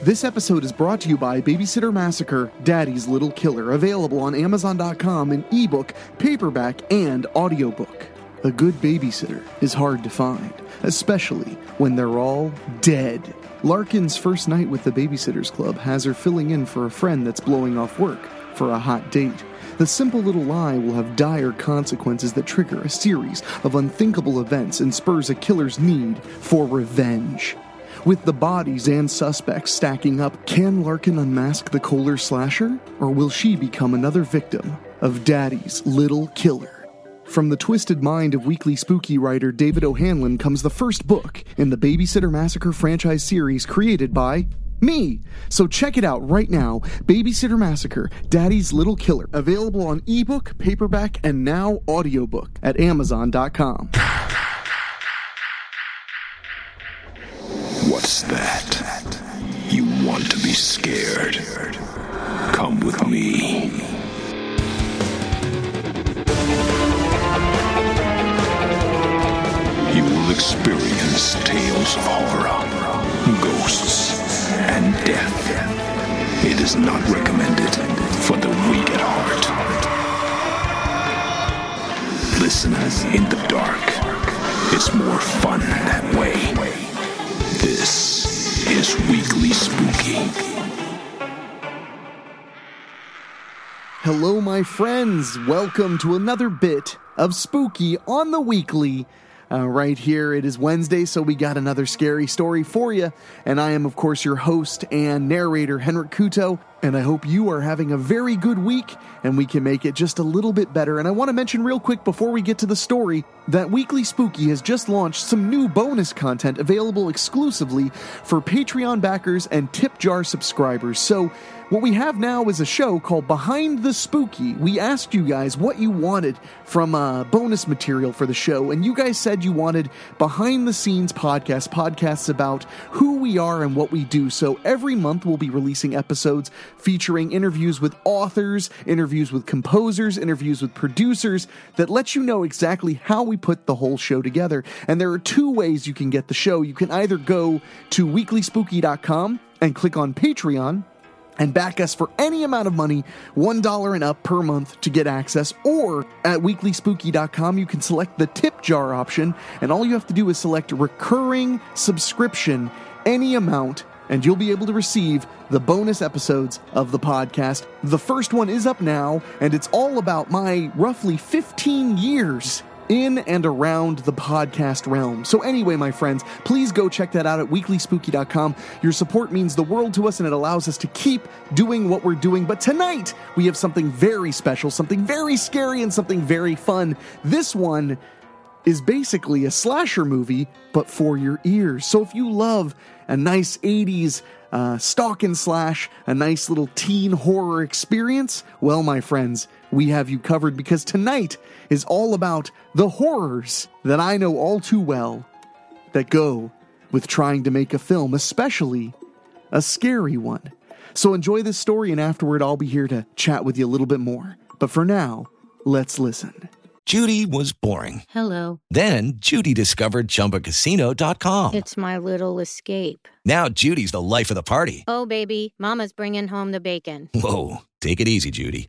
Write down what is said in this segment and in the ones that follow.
This episode is brought to you by Babysitter Massacre Daddy's Little Killer, available on Amazon.com in ebook, paperback, and audiobook. A good babysitter is hard to find, especially when they're all dead. Larkin's first night with the Babysitters Club has her filling in for a friend that's blowing off work for a hot date. The simple little lie will have dire consequences that trigger a series of unthinkable events and spurs a killer's need for revenge. With the bodies and suspects stacking up, can Larkin unmask the Kohler slasher? Or will she become another victim of Daddy's little killer? From the twisted mind of weekly spooky writer David O'Hanlon comes the first book in the Babysitter Massacre franchise series created by me. So check it out right now Babysitter Massacre Daddy's Little Killer. Available on ebook, paperback, and now audiobook at Amazon.com. What's that? You want to be scared? Come with me. You will experience tales of horror, ghosts, and death. It is not recommended for the weak at heart. Listen in the dark. It's more fun that way. This is Weekly Spooky. Hello, my friends. Welcome to another bit of Spooky on the Weekly. Uh, right here, it is Wednesday, so we got another scary story for you. And I am, of course, your host and narrator, Henrik Kuto. And I hope you are having a very good week and we can make it just a little bit better. And I want to mention real quick before we get to the story that Weekly Spooky has just launched some new bonus content available exclusively for Patreon backers and tip jar subscribers. So, what we have now is a show called Behind the Spooky. We asked you guys what you wanted from uh, bonus material for the show, and you guys said you wanted behind the scenes podcasts, podcasts about who we are and what we do. So every month we'll be releasing episodes featuring interviews with authors, interviews with composers, interviews with producers that let you know exactly how we put the whole show together. And there are two ways you can get the show. You can either go to weeklyspooky.com and click on Patreon and back us for any amount of money, $1 and up per month to get access. Or at weeklyspooky.com, you can select the tip jar option, and all you have to do is select recurring subscription, any amount, and you'll be able to receive the bonus episodes of the podcast. The first one is up now, and it's all about my roughly 15 years in and around the podcast realm. So, anyway, my friends, please go check that out at weeklyspooky.com. Your support means the world to us and it allows us to keep doing what we're doing. But tonight, we have something very special, something very scary, and something very fun. This one is basically a slasher movie, but for your ears. So, if you love a nice 80s uh, stalk and slash, a nice little teen horror experience, well, my friends, we have you covered because tonight is all about the horrors that I know all too well that go with trying to make a film, especially a scary one. So enjoy this story, and afterward, I'll be here to chat with you a little bit more. But for now, let's listen. Judy was boring. Hello. Then Judy discovered chumbacasino.com. It's my little escape. Now Judy's the life of the party. Oh, baby, Mama's bringing home the bacon. Whoa. Take it easy, Judy.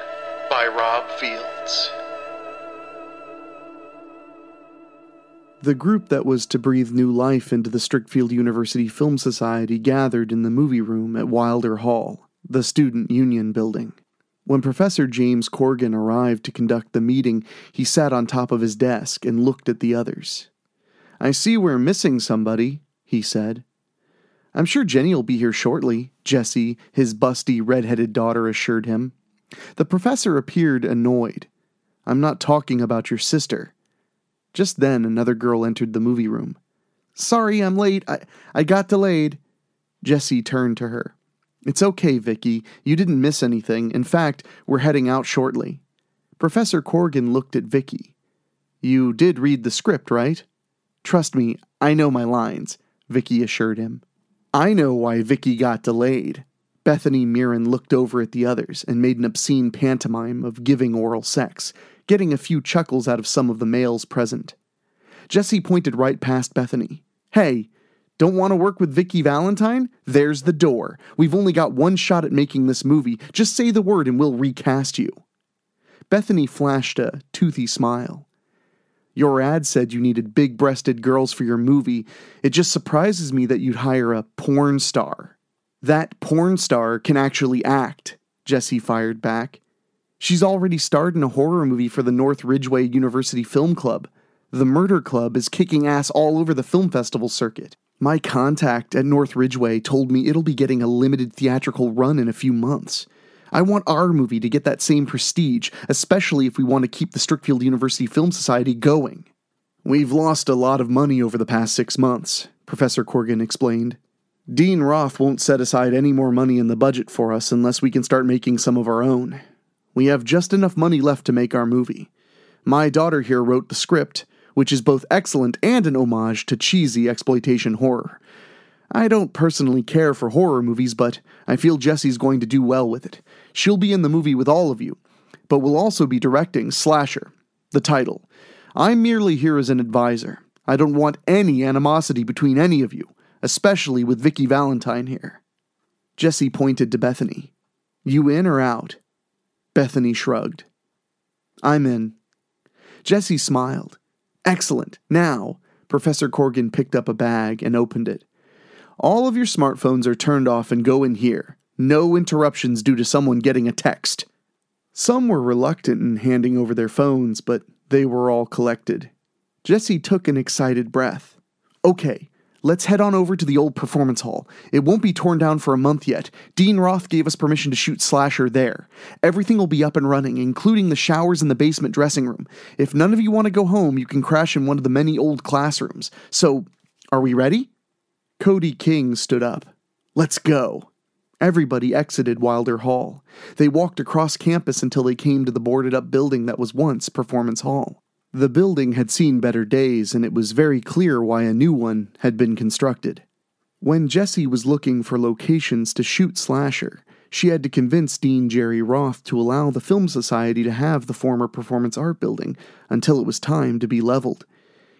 by Rob Fields. The group that was to breathe new life into the Strickfield University Film Society gathered in the movie room at Wilder Hall, the student union building. When Professor James Corgan arrived to conduct the meeting, he sat on top of his desk and looked at the others. I see we're missing somebody, he said. I'm sure Jenny'll be here shortly, Jessie, his busty, red-headed daughter, assured him. The professor appeared annoyed. I'm not talking about your sister. Just then, another girl entered the movie room. Sorry, I'm late. I, I got delayed. Jessie turned to her. It's okay, Vicky. You didn't miss anything. In fact, we're heading out shortly. Professor Corgan looked at Vicky. You did read the script, right? Trust me, I know my lines, Vicky assured him. I know why Vicky got delayed. Bethany Mirren looked over at the others and made an obscene pantomime of giving oral sex, getting a few chuckles out of some of the males present. Jesse pointed right past Bethany. Hey, don't want to work with Vicky Valentine? There's the door. We've only got one shot at making this movie. Just say the word and we'll recast you. Bethany flashed a toothy smile. Your ad said you needed big breasted girls for your movie. It just surprises me that you'd hire a porn star. That porn star can actually act, Jesse fired back. She's already starred in a horror movie for the North Ridgeway University Film Club. The Murder Club is kicking ass all over the film festival circuit. My contact at North Ridgeway told me it'll be getting a limited theatrical run in a few months. I want our movie to get that same prestige, especially if we want to keep the Strickfield University Film Society going. We've lost a lot of money over the past six months, Professor Corgan explained. Dean Roth won't set aside any more money in the budget for us unless we can start making some of our own. We have just enough money left to make our movie. My daughter here wrote the script, which is both excellent and an homage to cheesy exploitation horror. I don't personally care for horror movies, but I feel Jessie's going to do well with it. She'll be in the movie with all of you, but will also be directing Slasher, the title. I'm merely here as an advisor. I don't want any animosity between any of you, especially with Vicky Valentine here. Jesse pointed to Bethany. You in or out? Bethany shrugged. I'm in. Jesse smiled. Excellent. Now, Professor Corgan picked up a bag and opened it. All of your smartphones are turned off and go in here. No interruptions due to someone getting a text. Some were reluctant in handing over their phones, but they were all collected. Jesse took an excited breath. Okay, let's head on over to the old performance hall. It won't be torn down for a month yet. Dean Roth gave us permission to shoot Slasher there. Everything will be up and running, including the showers and the basement dressing room. If none of you want to go home, you can crash in one of the many old classrooms. So, are we ready? Cody King stood up. Let's go. Everybody exited Wilder Hall. They walked across campus until they came to the boarded up building that was once Performance Hall. The building had seen better days, and it was very clear why a new one had been constructed. When Jessie was looking for locations to shoot Slasher, she had to convince Dean Jerry Roth to allow the Film Society to have the former Performance Art Building until it was time to be leveled.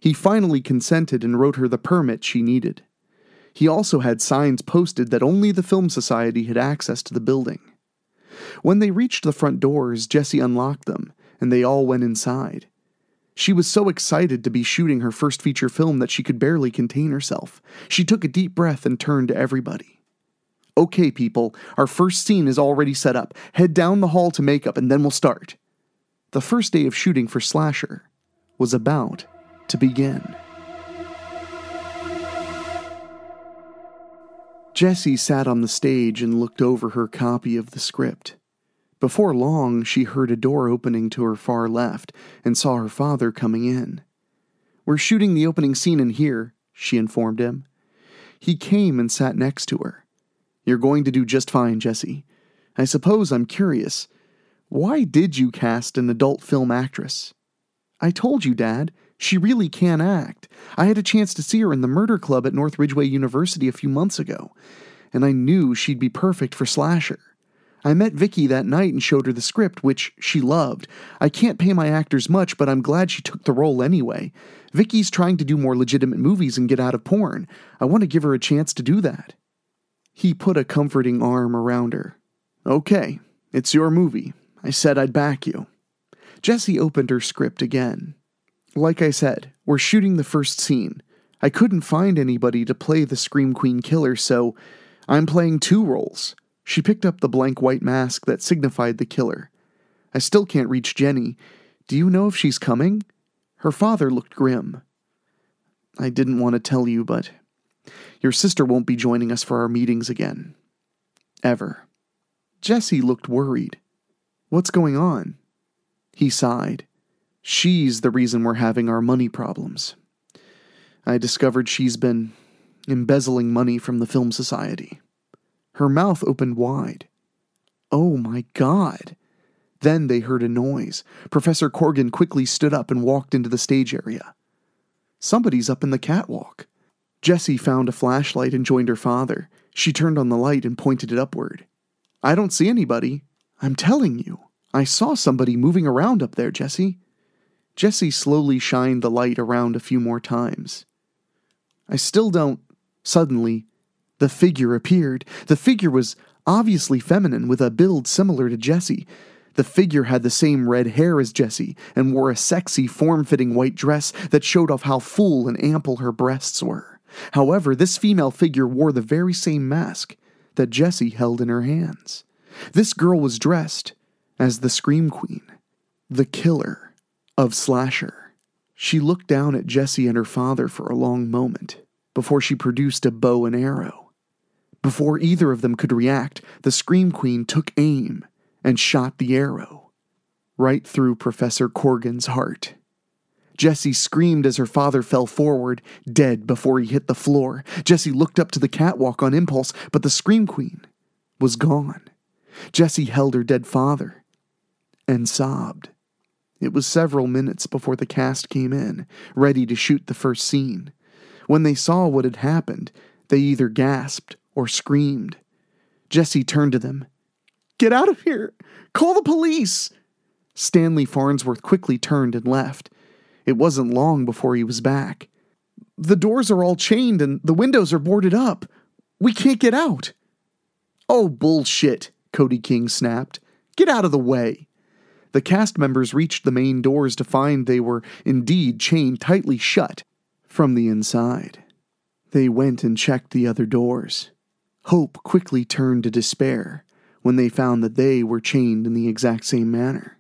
He finally consented and wrote her the permit she needed. He also had signs posted that only the Film Society had access to the building. When they reached the front doors, Jessie unlocked them, and they all went inside. She was so excited to be shooting her first feature film that she could barely contain herself. She took a deep breath and turned to everybody. Okay, people, our first scene is already set up. Head down the hall to makeup and then we'll start. The first day of shooting for Slasher was about to begin. Jessie sat on the stage and looked over her copy of the script. Before long, she heard a door opening to her far left and saw her father coming in. We're shooting the opening scene in here, she informed him. He came and sat next to her. You're going to do just fine, Jesse. I suppose I'm curious. Why did you cast an adult film actress? I told you, Dad. She really can act. I had a chance to see her in the murder club at North Ridgeway University a few months ago, and I knew she'd be perfect for Slasher. I met Vicky that night and showed her the script, which she loved. I can't pay my actors much, but I'm glad she took the role anyway. Vicky's trying to do more legitimate movies and get out of porn. I want to give her a chance to do that. He put a comforting arm around her. Okay, it's your movie. I said I'd back you. Jessie opened her script again. Like I said, we're shooting the first scene. I couldn't find anybody to play the Scream Queen killer, so I'm playing two roles. She picked up the blank white mask that signified the killer. I still can't reach Jenny. Do you know if she's coming? Her father looked grim. I didn't want to tell you, but your sister won't be joining us for our meetings again. Ever. Jesse looked worried. What's going on? He sighed. She's the reason we're having our money problems. I discovered she's been embezzling money from the Film Society. Her mouth opened wide. Oh my God. Then they heard a noise. Professor Corgan quickly stood up and walked into the stage area. Somebody's up in the catwalk. Jessie found a flashlight and joined her father. She turned on the light and pointed it upward. I don't see anybody. I'm telling you, I saw somebody moving around up there, Jessie. Jessie slowly shined the light around a few more times. I still don't. Suddenly, the figure appeared. The figure was obviously feminine, with a build similar to Jessie. The figure had the same red hair as Jessie and wore a sexy, form fitting white dress that showed off how full and ample her breasts were. However, this female figure wore the very same mask that Jessie held in her hands. This girl was dressed as the Scream Queen, the killer of Slasher. She looked down at Jessie and her father for a long moment before she produced a bow and arrow. Before either of them could react, the Scream Queen took aim and shot the arrow right through Professor Corgan's heart. Jessie screamed as her father fell forward, dead before he hit the floor. Jessie looked up to the catwalk on impulse, but the Scream Queen was gone. Jessie held her dead father and sobbed. It was several minutes before the cast came in, ready to shoot the first scene. When they saw what had happened, they either gasped or screamed. Jesse turned to them. Get out of here! Call the police! Stanley Farnsworth quickly turned and left. It wasn't long before he was back. The doors are all chained and the windows are boarded up. We can't get out. Oh, bullshit, Cody King snapped. Get out of the way. The cast members reached the main doors to find they were indeed chained tightly shut from the inside. They went and checked the other doors. Hope quickly turned to despair when they found that they were chained in the exact same manner.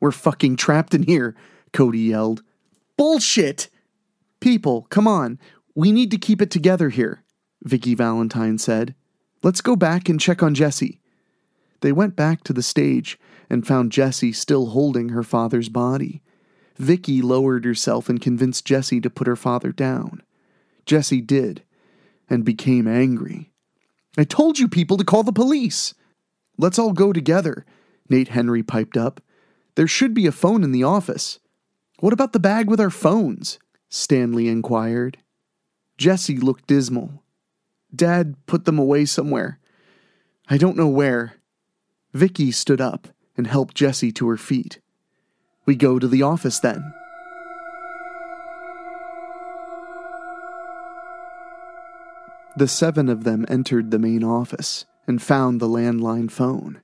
We're fucking trapped in here, Cody yelled. Bullshit! People, come on. We need to keep it together here, Vicky Valentine said. Let's go back and check on Jesse. They went back to the stage and found Jesse still holding her father's body. Vicky lowered herself and convinced Jesse to put her father down. Jesse did, and became angry. I told you people to call the police. Let's all go together, Nate Henry piped up. There should be a phone in the office. What about the bag with our phones? Stanley inquired. Jessie looked dismal. Dad put them away somewhere. I don't know where. Vicky stood up and helped Jessie to her feet. We go to the office then. – The seven of them entered the main office and found the landline phone.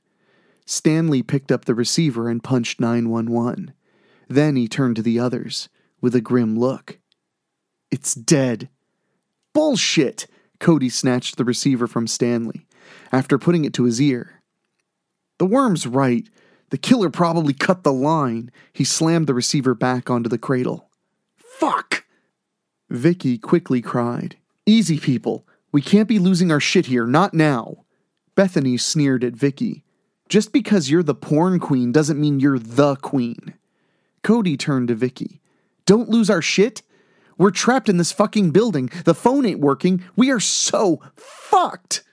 Stanley picked up the receiver and punched 911. Then he turned to the others with a grim look. It's dead. Bullshit! Cody snatched the receiver from Stanley after putting it to his ear. The worm's right. The killer probably cut the line. He slammed the receiver back onto the cradle. Fuck! Vicky quickly cried. Easy, people. We can't be losing our shit here, not now. Bethany sneered at Vicky. Just because you're the porn queen doesn't mean you're the queen. Cody turned to Vicky. Don't lose our shit? We're trapped in this fucking building. The phone ain't working. We are so fucked.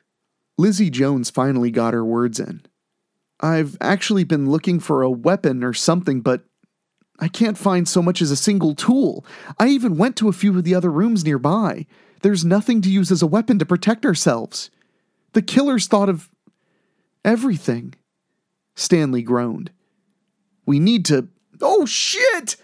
Lizzie Jones finally got her words in. I've actually been looking for a weapon or something, but I can't find so much as a single tool. I even went to a few of the other rooms nearby. There's nothing to use as a weapon to protect ourselves. The killers thought of everything. Stanley groaned. We need to. Oh shit!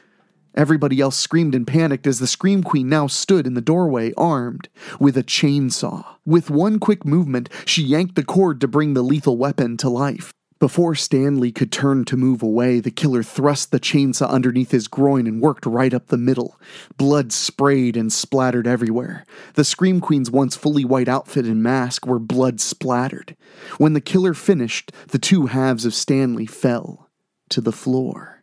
Everybody else screamed and panicked as the Scream Queen now stood in the doorway, armed with a chainsaw. With one quick movement, she yanked the cord to bring the lethal weapon to life. Before Stanley could turn to move away, the killer thrust the chainsaw underneath his groin and worked right up the middle. Blood sprayed and splattered everywhere. The Scream Queen's once fully white outfit and mask were blood splattered. When the killer finished, the two halves of Stanley fell to the floor.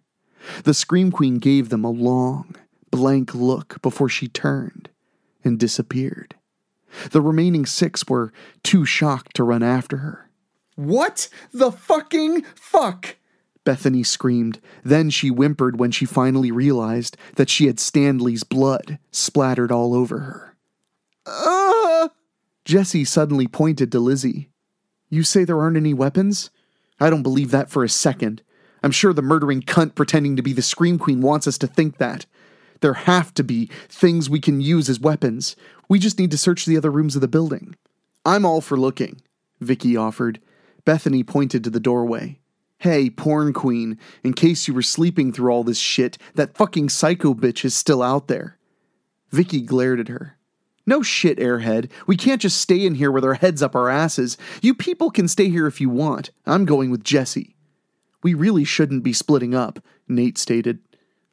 The Scream Queen gave them a long, blank look before she turned and disappeared. The remaining six were too shocked to run after her. What the fucking fuck? Bethany screamed. Then she whimpered when she finally realized that she had Stanley's blood splattered all over her. Ah! Jesse suddenly pointed to Lizzie. You say there aren't any weapons? I don't believe that for a second. I'm sure the murdering cunt pretending to be the Scream Queen wants us to think that. There have to be things we can use as weapons. We just need to search the other rooms of the building. I'm all for looking, Vicky offered. Bethany pointed to the doorway. Hey, porn queen, in case you were sleeping through all this shit, that fucking psycho bitch is still out there. Vicky glared at her. No shit, airhead. We can't just stay in here with our heads up our asses. You people can stay here if you want. I'm going with Jesse. We really shouldn't be splitting up, Nate stated.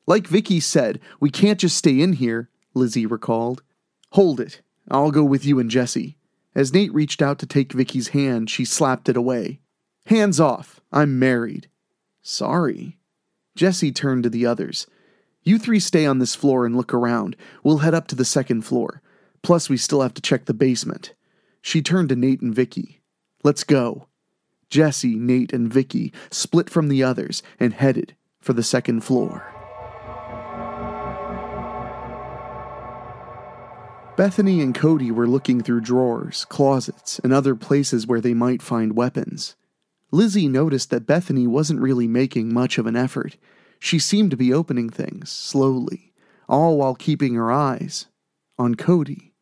Like Vicky said, we can't just stay in here, Lizzie recalled. Hold it. I'll go with you and Jesse. As Nate reached out to take Vicky's hand, she slapped it away. Hands off. I'm married. Sorry. Jesse turned to the others. You three stay on this floor and look around. We'll head up to the second floor. Plus, we still have to check the basement. She turned to Nate and Vicky. Let's go. Jesse, Nate, and Vicky split from the others and headed for the second floor. Bethany and Cody were looking through drawers, closets, and other places where they might find weapons. Lizzie noticed that Bethany wasn't really making much of an effort. She seemed to be opening things, slowly, all while keeping her eyes on Cody.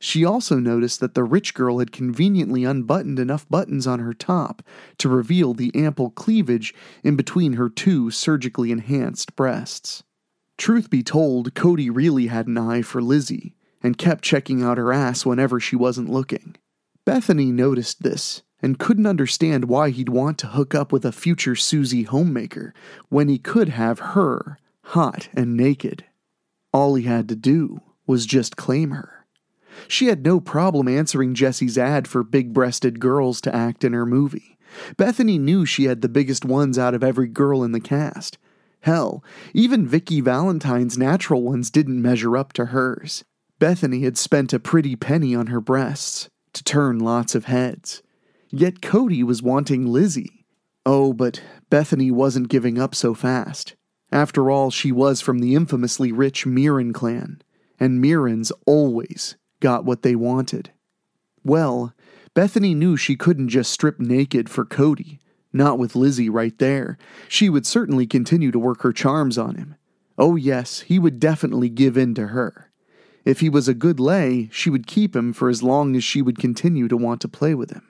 She also noticed that the rich girl had conveniently unbuttoned enough buttons on her top to reveal the ample cleavage in between her two surgically enhanced breasts. Truth be told, Cody really had an eye for Lizzie and kept checking out her ass whenever she wasn't looking. Bethany noticed this and couldn't understand why he'd want to hook up with a future Susie homemaker when he could have her, hot and naked. All he had to do was just claim her. She had no problem answering Jesse's ad for big breasted girls to act in her movie. Bethany knew she had the biggest ones out of every girl in the cast. Hell, even Vicky Valentine's natural ones didn't measure up to hers. Bethany had spent a pretty penny on her breasts to turn lots of heads. Yet Cody was wanting Lizzie. Oh, but Bethany wasn't giving up so fast. After all, she was from the infamously rich Mirren clan, and Mirrens always got what they wanted. Well, Bethany knew she couldn't just strip naked for Cody, not with Lizzie right there. She would certainly continue to work her charms on him. Oh, yes, he would definitely give in to her. If he was a good lay, she would keep him for as long as she would continue to want to play with him.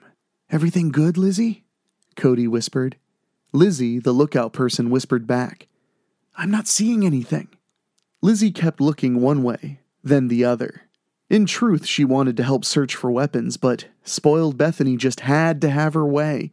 Everything good, Lizzie? Cody whispered. Lizzie, the lookout person, whispered back, I'm not seeing anything. Lizzie kept looking one way, then the other. In truth, she wanted to help search for weapons, but spoiled Bethany just had to have her way.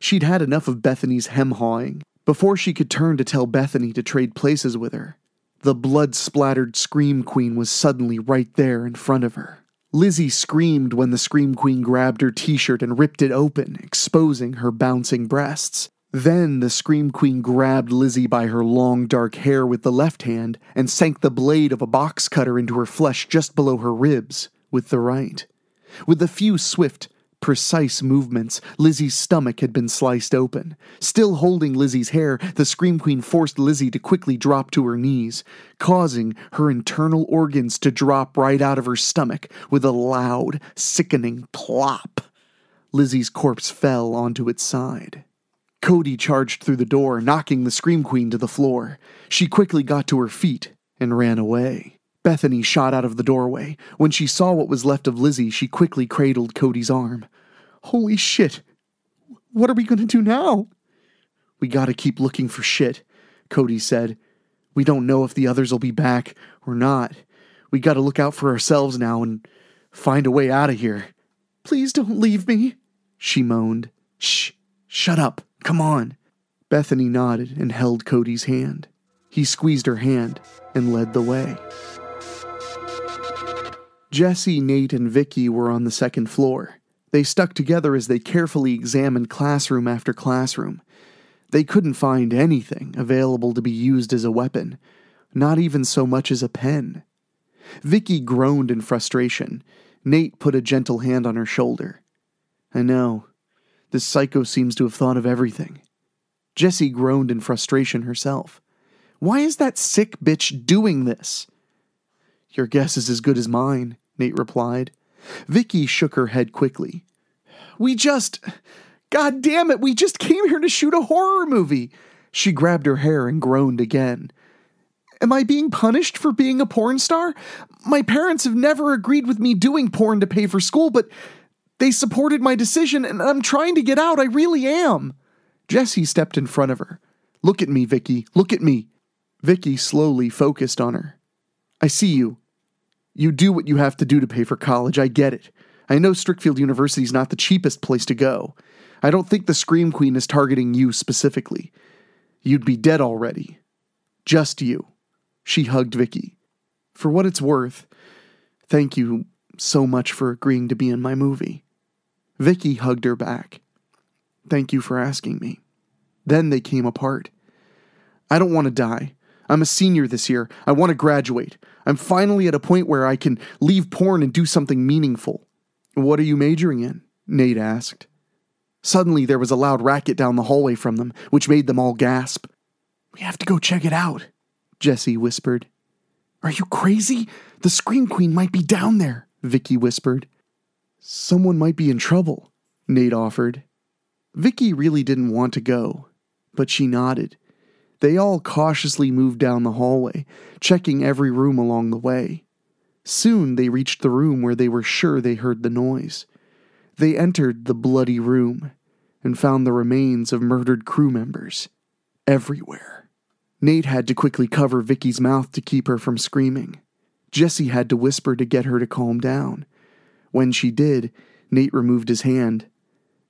She'd had enough of Bethany's hem hawing. Before she could turn to tell Bethany to trade places with her, the blood splattered Scream Queen was suddenly right there in front of her. Lizzie screamed when the Scream Queen grabbed her t shirt and ripped it open, exposing her bouncing breasts. Then the Scream Queen grabbed Lizzie by her long dark hair with the left hand and sank the blade of a box cutter into her flesh just below her ribs with the right. With a few swift, precise movements, Lizzie's stomach had been sliced open. Still holding Lizzie's hair, the Scream Queen forced Lizzie to quickly drop to her knees, causing her internal organs to drop right out of her stomach with a loud, sickening plop. Lizzie's corpse fell onto its side. Cody charged through the door, knocking the Scream Queen to the floor. She quickly got to her feet and ran away. Bethany shot out of the doorway. When she saw what was left of Lizzie, she quickly cradled Cody's arm. Holy shit! What are we going to do now? We gotta keep looking for shit, Cody said. We don't know if the others will be back or not. We gotta look out for ourselves now and find a way out of here. Please don't leave me, she moaned. Shh, shut up. Come on. Bethany nodded and held Cody's hand. He squeezed her hand and led the way. Jesse, Nate, and Vicky were on the second floor. They stuck together as they carefully examined classroom after classroom. They couldn't find anything available to be used as a weapon, not even so much as a pen. Vicky groaned in frustration. Nate put a gentle hand on her shoulder. I know. This psycho seems to have thought of everything. Jessie groaned in frustration herself. Why is that sick bitch doing this? Your guess is as good as mine, Nate replied. Vicky shook her head quickly. We just. God damn it, we just came here to shoot a horror movie. She grabbed her hair and groaned again. Am I being punished for being a porn star? My parents have never agreed with me doing porn to pay for school, but they supported my decision, and I'm trying to get out. I really am. Jesse stepped in front of her. Look at me, Vicky. Look at me. Vicky slowly focused on her. I see you. You do what you have to do to pay for college. I get it. I know Strickfield University is not the cheapest place to go. I don't think the Scream Queen is targeting you specifically. You'd be dead already. Just you. She hugged Vicky. For what it's worth, thank you so much for agreeing to be in my movie. Vicky hugged her back. Thank you for asking me. Then they came apart. I don't want to die. I'm a senior this year. I want to graduate. I'm finally at a point where I can leave porn and do something meaningful. What are you majoring in? Nate asked. Suddenly there was a loud racket down the hallway from them, which made them all gasp. We have to go check it out, Jesse whispered. Are you crazy? The Scream Queen might be down there, Vicky whispered. Someone might be in trouble, Nate offered. Vicky really didn't want to go, but she nodded. They all cautiously moved down the hallway, checking every room along the way. Soon they reached the room where they were sure they heard the noise. They entered the bloody room and found the remains of murdered crew members everywhere. Nate had to quickly cover Vicky's mouth to keep her from screaming. Jesse had to whisper to get her to calm down. When she did, Nate removed his hand.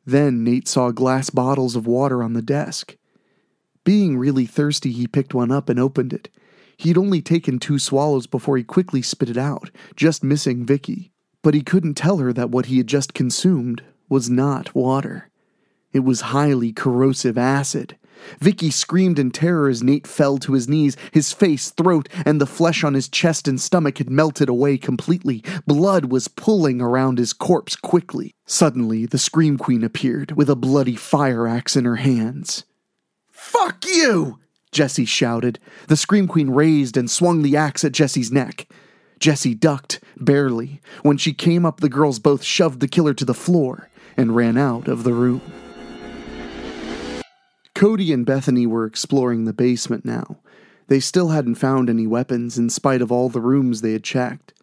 Then Nate saw glass bottles of water on the desk. Being really thirsty, he picked one up and opened it. He'd only taken two swallows before he quickly spit it out, just missing Vicky. But he couldn't tell her that what he had just consumed was not water. It was highly corrosive acid. Vicky screamed in terror as Nate fell to his knees. His face, throat, and the flesh on his chest and stomach had melted away completely. Blood was pulling around his corpse quickly. Suddenly, the Scream Queen appeared with a bloody fire axe in her hands. Fuck you! Jesse shouted. The Scream Queen raised and swung the axe at Jesse's neck. Jesse ducked, barely. When she came up, the girls both shoved the killer to the floor and ran out of the room. Cody and Bethany were exploring the basement now. They still hadn't found any weapons in spite of all the rooms they had checked.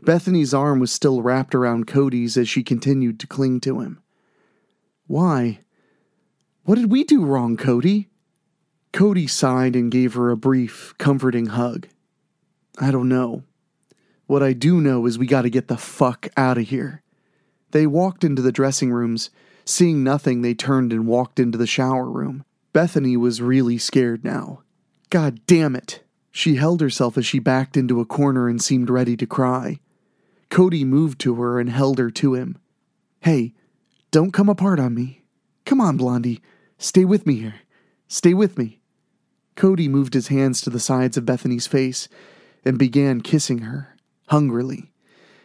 Bethany's arm was still wrapped around Cody's as she continued to cling to him. Why? What did we do wrong, Cody? Cody sighed and gave her a brief, comforting hug. I don't know. What I do know is we gotta get the fuck out of here. They walked into the dressing rooms. Seeing nothing, they turned and walked into the shower room. Bethany was really scared now. God damn it. She held herself as she backed into a corner and seemed ready to cry. Cody moved to her and held her to him. Hey, don't come apart on me. Come on, Blondie. Stay with me here. Stay with me. Cody moved his hands to the sides of Bethany's face and began kissing her, hungrily.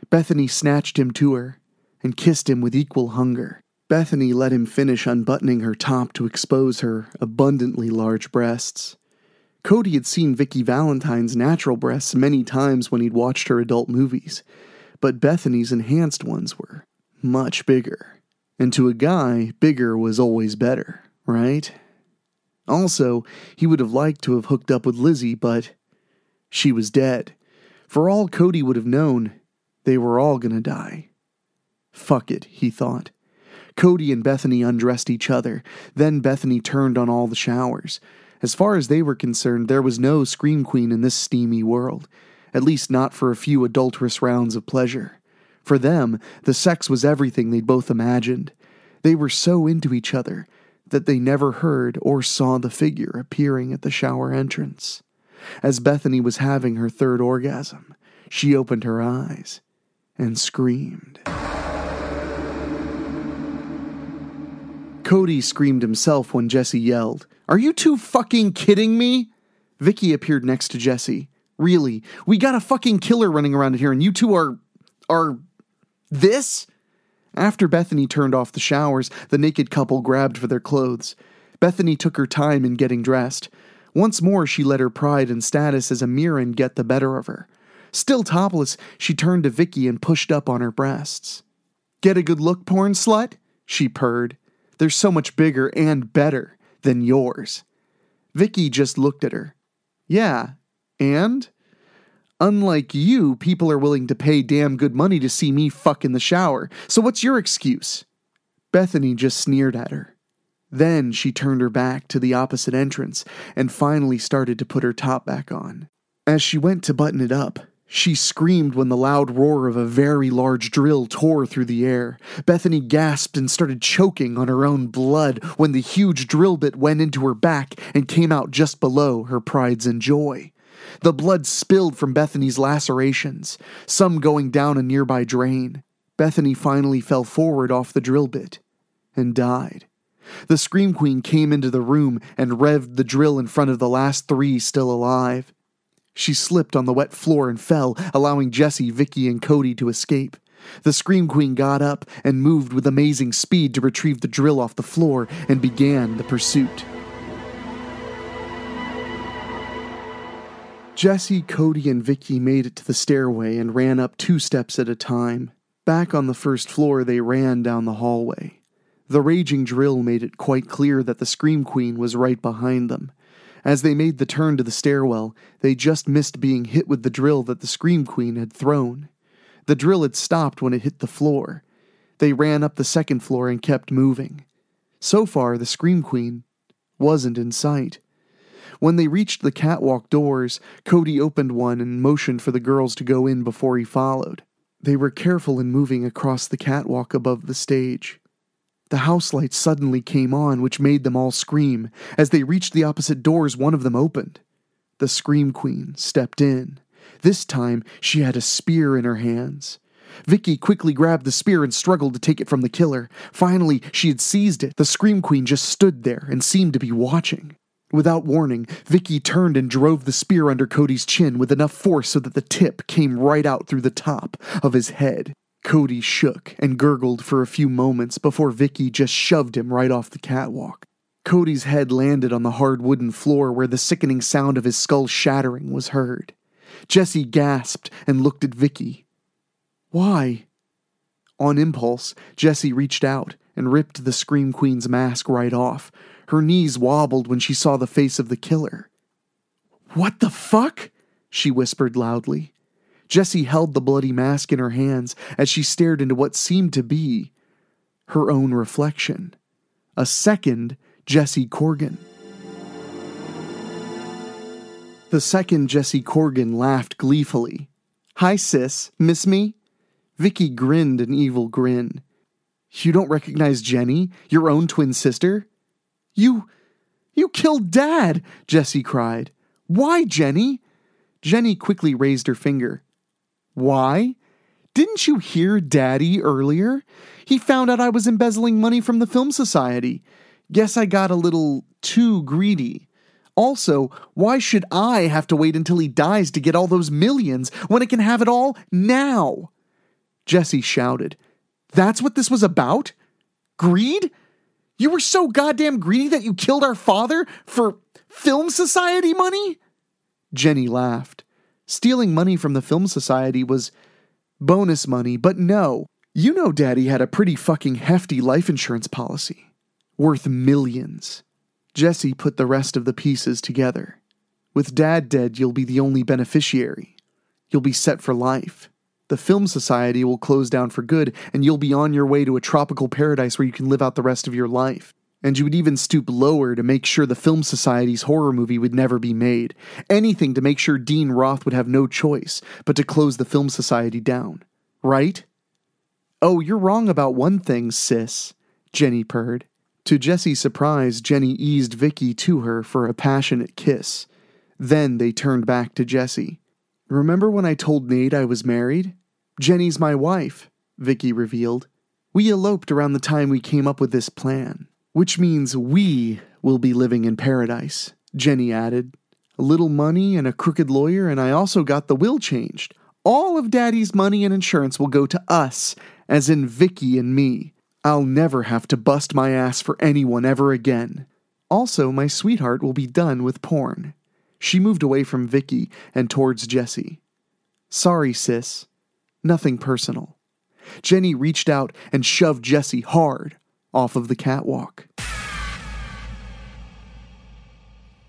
Bethany snatched him to her and kissed him with equal hunger. Bethany let him finish unbuttoning her top to expose her abundantly large breasts. Cody had seen Vicky Valentine's natural breasts many times when he'd watched her adult movies, but Bethany's enhanced ones were much bigger. And to a guy, bigger was always better, right? Also, he would have liked to have hooked up with Lizzie, but she was dead. For all Cody would have known, they were all gonna die. Fuck it, he thought. Cody and Bethany undressed each other. Then Bethany turned on all the showers. As far as they were concerned, there was no Scream Queen in this steamy world, at least not for a few adulterous rounds of pleasure. For them, the sex was everything they'd both imagined. They were so into each other that they never heard or saw the figure appearing at the shower entrance. As Bethany was having her third orgasm, she opened her eyes and screamed. Cody screamed himself when Jesse yelled, Are you two fucking kidding me? Vicky appeared next to Jesse. Really, we got a fucking killer running around here and you two are. are. this? After Bethany turned off the showers, the naked couple grabbed for their clothes. Bethany took her time in getting dressed. Once more, she let her pride and status as a Mirren get the better of her. Still topless, she turned to Vicky and pushed up on her breasts. Get a good look, porn slut? She purred. They're so much bigger and better than yours. Vicky just looked at her. Yeah, and? Unlike you, people are willing to pay damn good money to see me fuck in the shower. So what's your excuse? Bethany just sneered at her. Then she turned her back to the opposite entrance and finally started to put her top back on. As she went to button it up, she screamed when the loud roar of a very large drill tore through the air. Bethany gasped and started choking on her own blood when the huge drill bit went into her back and came out just below her prides and joy. The blood spilled from Bethany's lacerations, some going down a nearby drain. Bethany finally fell forward off the drill bit and died. The Scream Queen came into the room and revved the drill in front of the last three still alive. She slipped on the wet floor and fell, allowing Jesse, Vicky, and Cody to escape. The Scream Queen got up and moved with amazing speed to retrieve the drill off the floor and began the pursuit. Jesse, Cody, and Vicky made it to the stairway and ran up two steps at a time. Back on the first floor, they ran down the hallway. The raging drill made it quite clear that the Scream Queen was right behind them. As they made the turn to the stairwell, they just missed being hit with the drill that the Scream Queen had thrown. The drill had stopped when it hit the floor. They ran up the second floor and kept moving. So far, the Scream Queen wasn't in sight. When they reached the catwalk doors, Cody opened one and motioned for the girls to go in before he followed. They were careful in moving across the catwalk above the stage. The house lights suddenly came on, which made them all scream. As they reached the opposite doors, one of them opened. The Scream Queen stepped in. This time, she had a spear in her hands. Vicky quickly grabbed the spear and struggled to take it from the killer. Finally, she had seized it. The Scream Queen just stood there and seemed to be watching. Without warning, Vicky turned and drove the spear under Cody's chin with enough force so that the tip came right out through the top of his head. Cody shook and gurgled for a few moments before Vicky just shoved him right off the catwalk. Cody's head landed on the hard wooden floor where the sickening sound of his skull shattering was heard. Jesse gasped and looked at Vicky. Why? On impulse, Jesse reached out and ripped the Scream Queen's mask right off. Her knees wobbled when she saw the face of the killer. What the fuck? she whispered loudly. Jessie held the bloody mask in her hands as she stared into what seemed to be her own reflection. A second Jessie Corgan. The second Jessie Corgan laughed gleefully. Hi, sis. Miss me? Vicky grinned an evil grin. You don't recognize Jenny, your own twin sister? You. You killed Dad, Jesse cried. Why, Jenny? Jenny quickly raised her finger. Why? Didn't you hear Daddy earlier? He found out I was embezzling money from the Film Society. Guess I got a little too greedy. Also, why should I have to wait until he dies to get all those millions when I can have it all now? Jesse shouted. That's what this was about? Greed? You were so goddamn greedy that you killed our father for Film Society money? Jenny laughed. Stealing money from the Film Society was bonus money, but no. You know Daddy had a pretty fucking hefty life insurance policy. Worth millions. Jesse put the rest of the pieces together. With Dad dead, you'll be the only beneficiary. You'll be set for life. The Film Society will close down for good, and you'll be on your way to a tropical paradise where you can live out the rest of your life. And you would even stoop lower to make sure the Film Society's horror movie would never be made. Anything to make sure Dean Roth would have no choice but to close the Film Society down. Right? Oh, you're wrong about one thing, sis, Jenny purred. To Jessie's surprise, Jenny eased Vicky to her for a passionate kiss. Then they turned back to Jessie. Remember when I told Nate I was married? Jenny's my wife, Vicky revealed. We eloped around the time we came up with this plan, which means we will be living in paradise, Jenny added. A little money and a crooked lawyer, and I also got the will changed. All of Daddy's money and insurance will go to us, as in Vicky and me. I'll never have to bust my ass for anyone ever again. Also, my sweetheart will be done with porn. She moved away from Vicky and towards Jessie. Sorry, sis. Nothing personal. Jenny reached out and shoved Jessie hard off of the catwalk.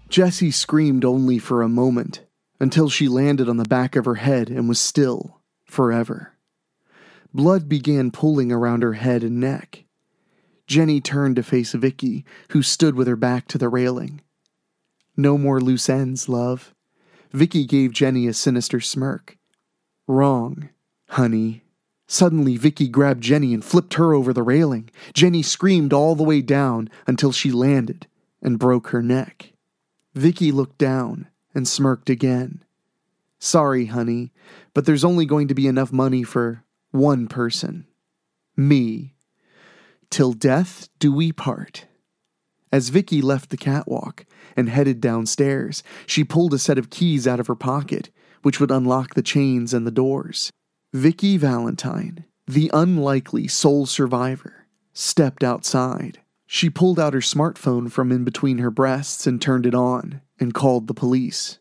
Jessie screamed only for a moment until she landed on the back of her head and was still forever. Blood began pooling around her head and neck. Jenny turned to face Vicky, who stood with her back to the railing. No more loose ends, love. Vicky gave Jenny a sinister smirk. Wrong, honey. Suddenly, Vicky grabbed Jenny and flipped her over the railing. Jenny screamed all the way down until she landed and broke her neck. Vicky looked down and smirked again. Sorry, honey, but there's only going to be enough money for one person. Me. Till death do we part. As Vicky left the catwalk and headed downstairs, she pulled a set of keys out of her pocket, which would unlock the chains and the doors. Vicky Valentine, the unlikely sole survivor, stepped outside. She pulled out her smartphone from in between her breasts and turned it on and called the police.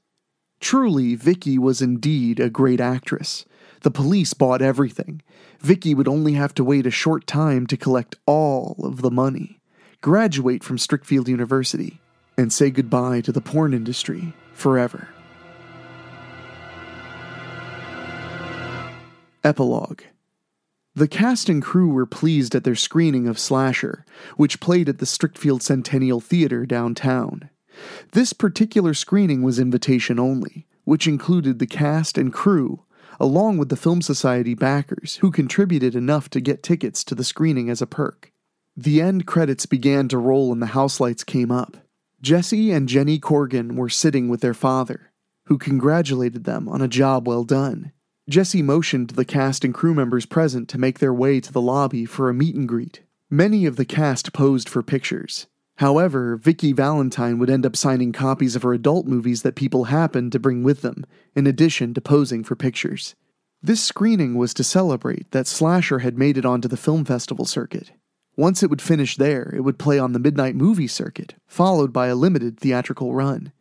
Truly, Vicky was indeed a great actress. The police bought everything. Vicky would only have to wait a short time to collect all of the money graduate from Strickfield University, and say goodbye to the porn industry forever. Epilogue The cast and crew were pleased at their screening of Slasher, which played at the Strickfield Centennial Theater downtown. This particular screening was invitation only, which included the cast and crew, along with the Film Society backers, who contributed enough to get tickets to the screening as a perk. The end credits began to roll and the house lights came up. Jesse and Jenny Corgan were sitting with their father, who congratulated them on a job well done. Jesse motioned the cast and crew members present to make their way to the lobby for a meet and greet. Many of the cast posed for pictures. However, Vicky Valentine would end up signing copies of her adult movies that people happened to bring with them, in addition to posing for pictures. This screening was to celebrate that Slasher had made it onto the film festival circuit. Once it would finish there, it would play on the midnight movie circuit, followed by a limited theatrical run.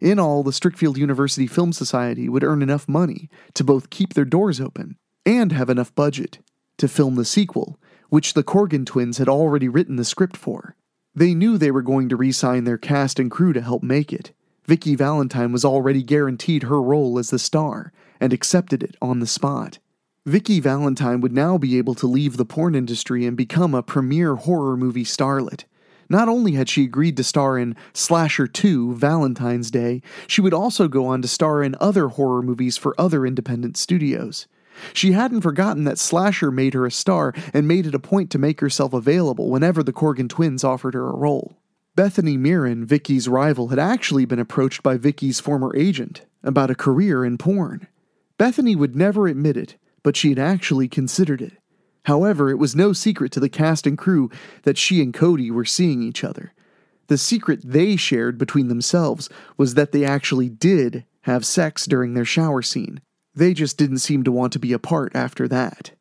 In all, the Strickfield University Film Society would earn enough money to both keep their doors open and have enough budget to film the sequel, which the Corgan twins had already written the script for. They knew they were going to re sign their cast and crew to help make it. Vicky Valentine was already guaranteed her role as the star and accepted it on the spot. Vicky Valentine would now be able to leave the porn industry and become a premier horror movie starlet. Not only had she agreed to star in Slasher 2 Valentine's Day, she would also go on to star in other horror movies for other independent studios. She hadn't forgotten that Slasher made her a star and made it a point to make herself available whenever the Corgan twins offered her a role. Bethany Mirren, Vicky's rival, had actually been approached by Vicky's former agent about a career in porn. Bethany would never admit it, but she had actually considered it. However, it was no secret to the cast and crew that she and Cody were seeing each other. The secret they shared between themselves was that they actually did have sex during their shower scene. They just didn't seem to want to be apart after that.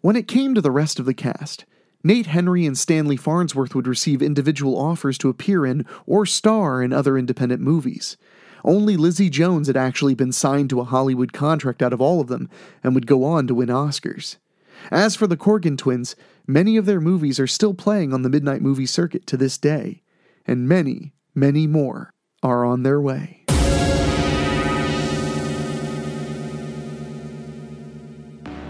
When it came to the rest of the cast, Nate Henry and Stanley Farnsworth would receive individual offers to appear in or star in other independent movies. Only Lizzie Jones had actually been signed to a Hollywood contract out of all of them and would go on to win Oscars. As for the Corgan twins, many of their movies are still playing on the midnight movie circuit to this day, and many, many more are on their way.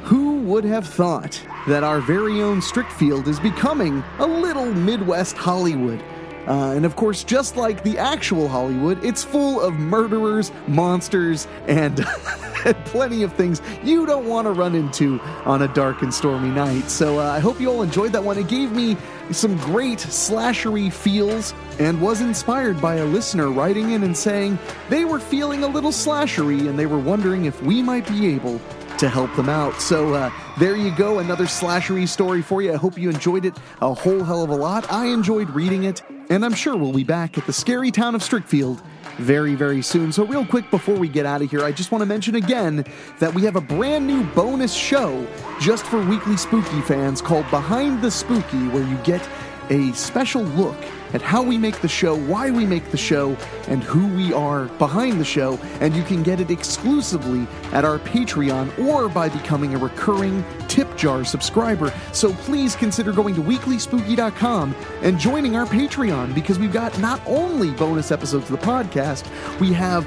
Who would have thought that our very own Strickfield is becoming a little Midwest Hollywood? Uh, and of course, just like the actual Hollywood, it's full of murderers, monsters, and, plenty of things you don't want to run into on a dark and stormy night. So uh, I hope you all enjoyed that one. It gave me some great slashery feels and was inspired by a listener writing in and saying they were feeling a little slashery and they were wondering if we might be able to help them out. So uh, there you go, another slashery story for you. I hope you enjoyed it a whole hell of a lot. I enjoyed reading it, and I'm sure we'll be back at the scary town of Strickfield very, very soon. So, real quick before we get out of here, I just want to mention again that we have a brand new bonus show just for weekly spooky fans called Behind the Spooky, where you get a special look at how we make the show, why we make the show, and who we are behind the show. And you can get it exclusively at our Patreon or by becoming a recurring tip jar subscriber. So please consider going to weeklyspooky.com and joining our Patreon because we've got not only bonus episodes of the podcast, we have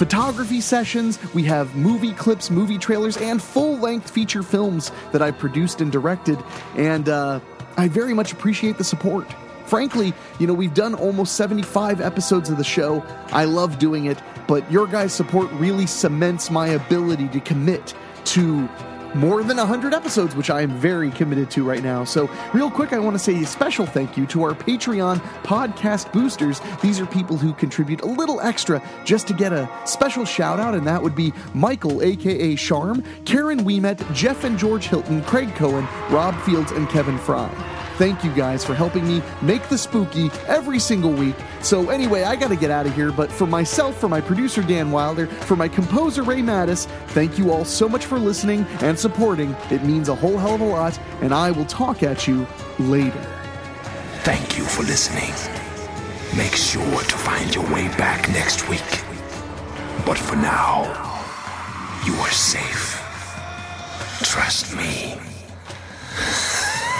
photography sessions, we have movie clips, movie trailers, and full length feature films that I produced and directed. And uh, I very much appreciate the support. Frankly, you know, we've done almost 75 episodes of the show. I love doing it, but your guys' support really cements my ability to commit to more than 100 episodes, which I am very committed to right now. So, real quick, I want to say a special thank you to our Patreon podcast boosters. These are people who contribute a little extra just to get a special shout out, and that would be Michael, aka Charm, Karen Weemet, Jeff and George Hilton, Craig Cohen, Rob Fields, and Kevin Fry. Thank you guys for helping me make the spooky every single week. So, anyway, I got to get out of here, but for myself, for my producer Dan Wilder, for my composer Ray Mattis, thank you all so much for listening and supporting. It means a whole hell of a lot, and I will talk at you later. Thank you for listening. Make sure to find your way back next week. But for now, you are safe. Trust me